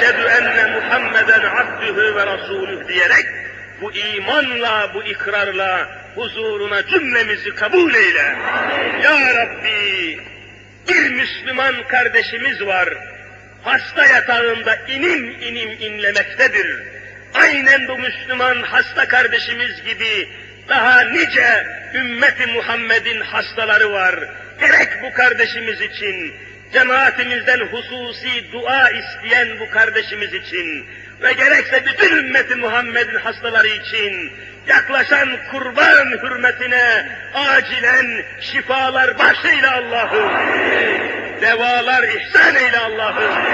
eşhedü enne Muhammeden abdühü ve rasulüh diyerek bu imanla, bu ikrarla huzuruna cümlemizi kabul eyle. Ya Rabbi, bir Müslüman kardeşimiz var, hasta yatağında inim inim inlemektedir. Aynen bu Müslüman hasta kardeşimiz gibi daha nice ümmeti Muhammed'in hastaları var. Gerek bu kardeşimiz için, cemaatimizden hususi dua isteyen bu kardeşimiz için ve gerekse bütün ümmeti Muhammed'in hastaları için yaklaşan kurban hürmetine acilen şifalar bahşeyle Allah'ım. Devalar ihsan eyle Allah'ım.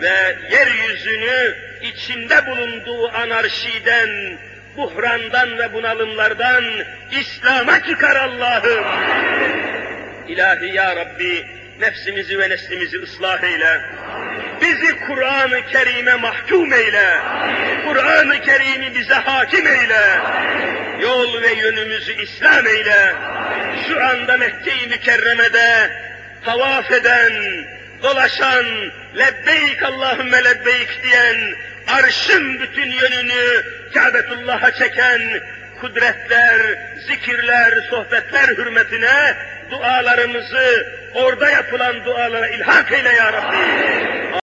Ve yeryüzünü içinde bulunduğu anarşiden, buhrandan ve bunalımlardan İslam'a çıkar Allah'ım. İlahi ya Rabbi nefsimizi ve neslimizi ıslah eyle. Bizi Kur'an-ı Kerim'e mahkum eyle. Kur'an-ı Kerim'i bize hakim eyle. Yol ve yönümüzü İslam eyle. Şu anda Mekke-i Mükerreme'de tavaf eden, dolaşan, lebbeyk Allahümme lebbeyk diyen, arşın bütün yönünü Kâbetullah'a çeken, kudretler, zikirler, sohbetler hürmetine dualarımızı orada yapılan dualara ilhak eyle ya Rabbi.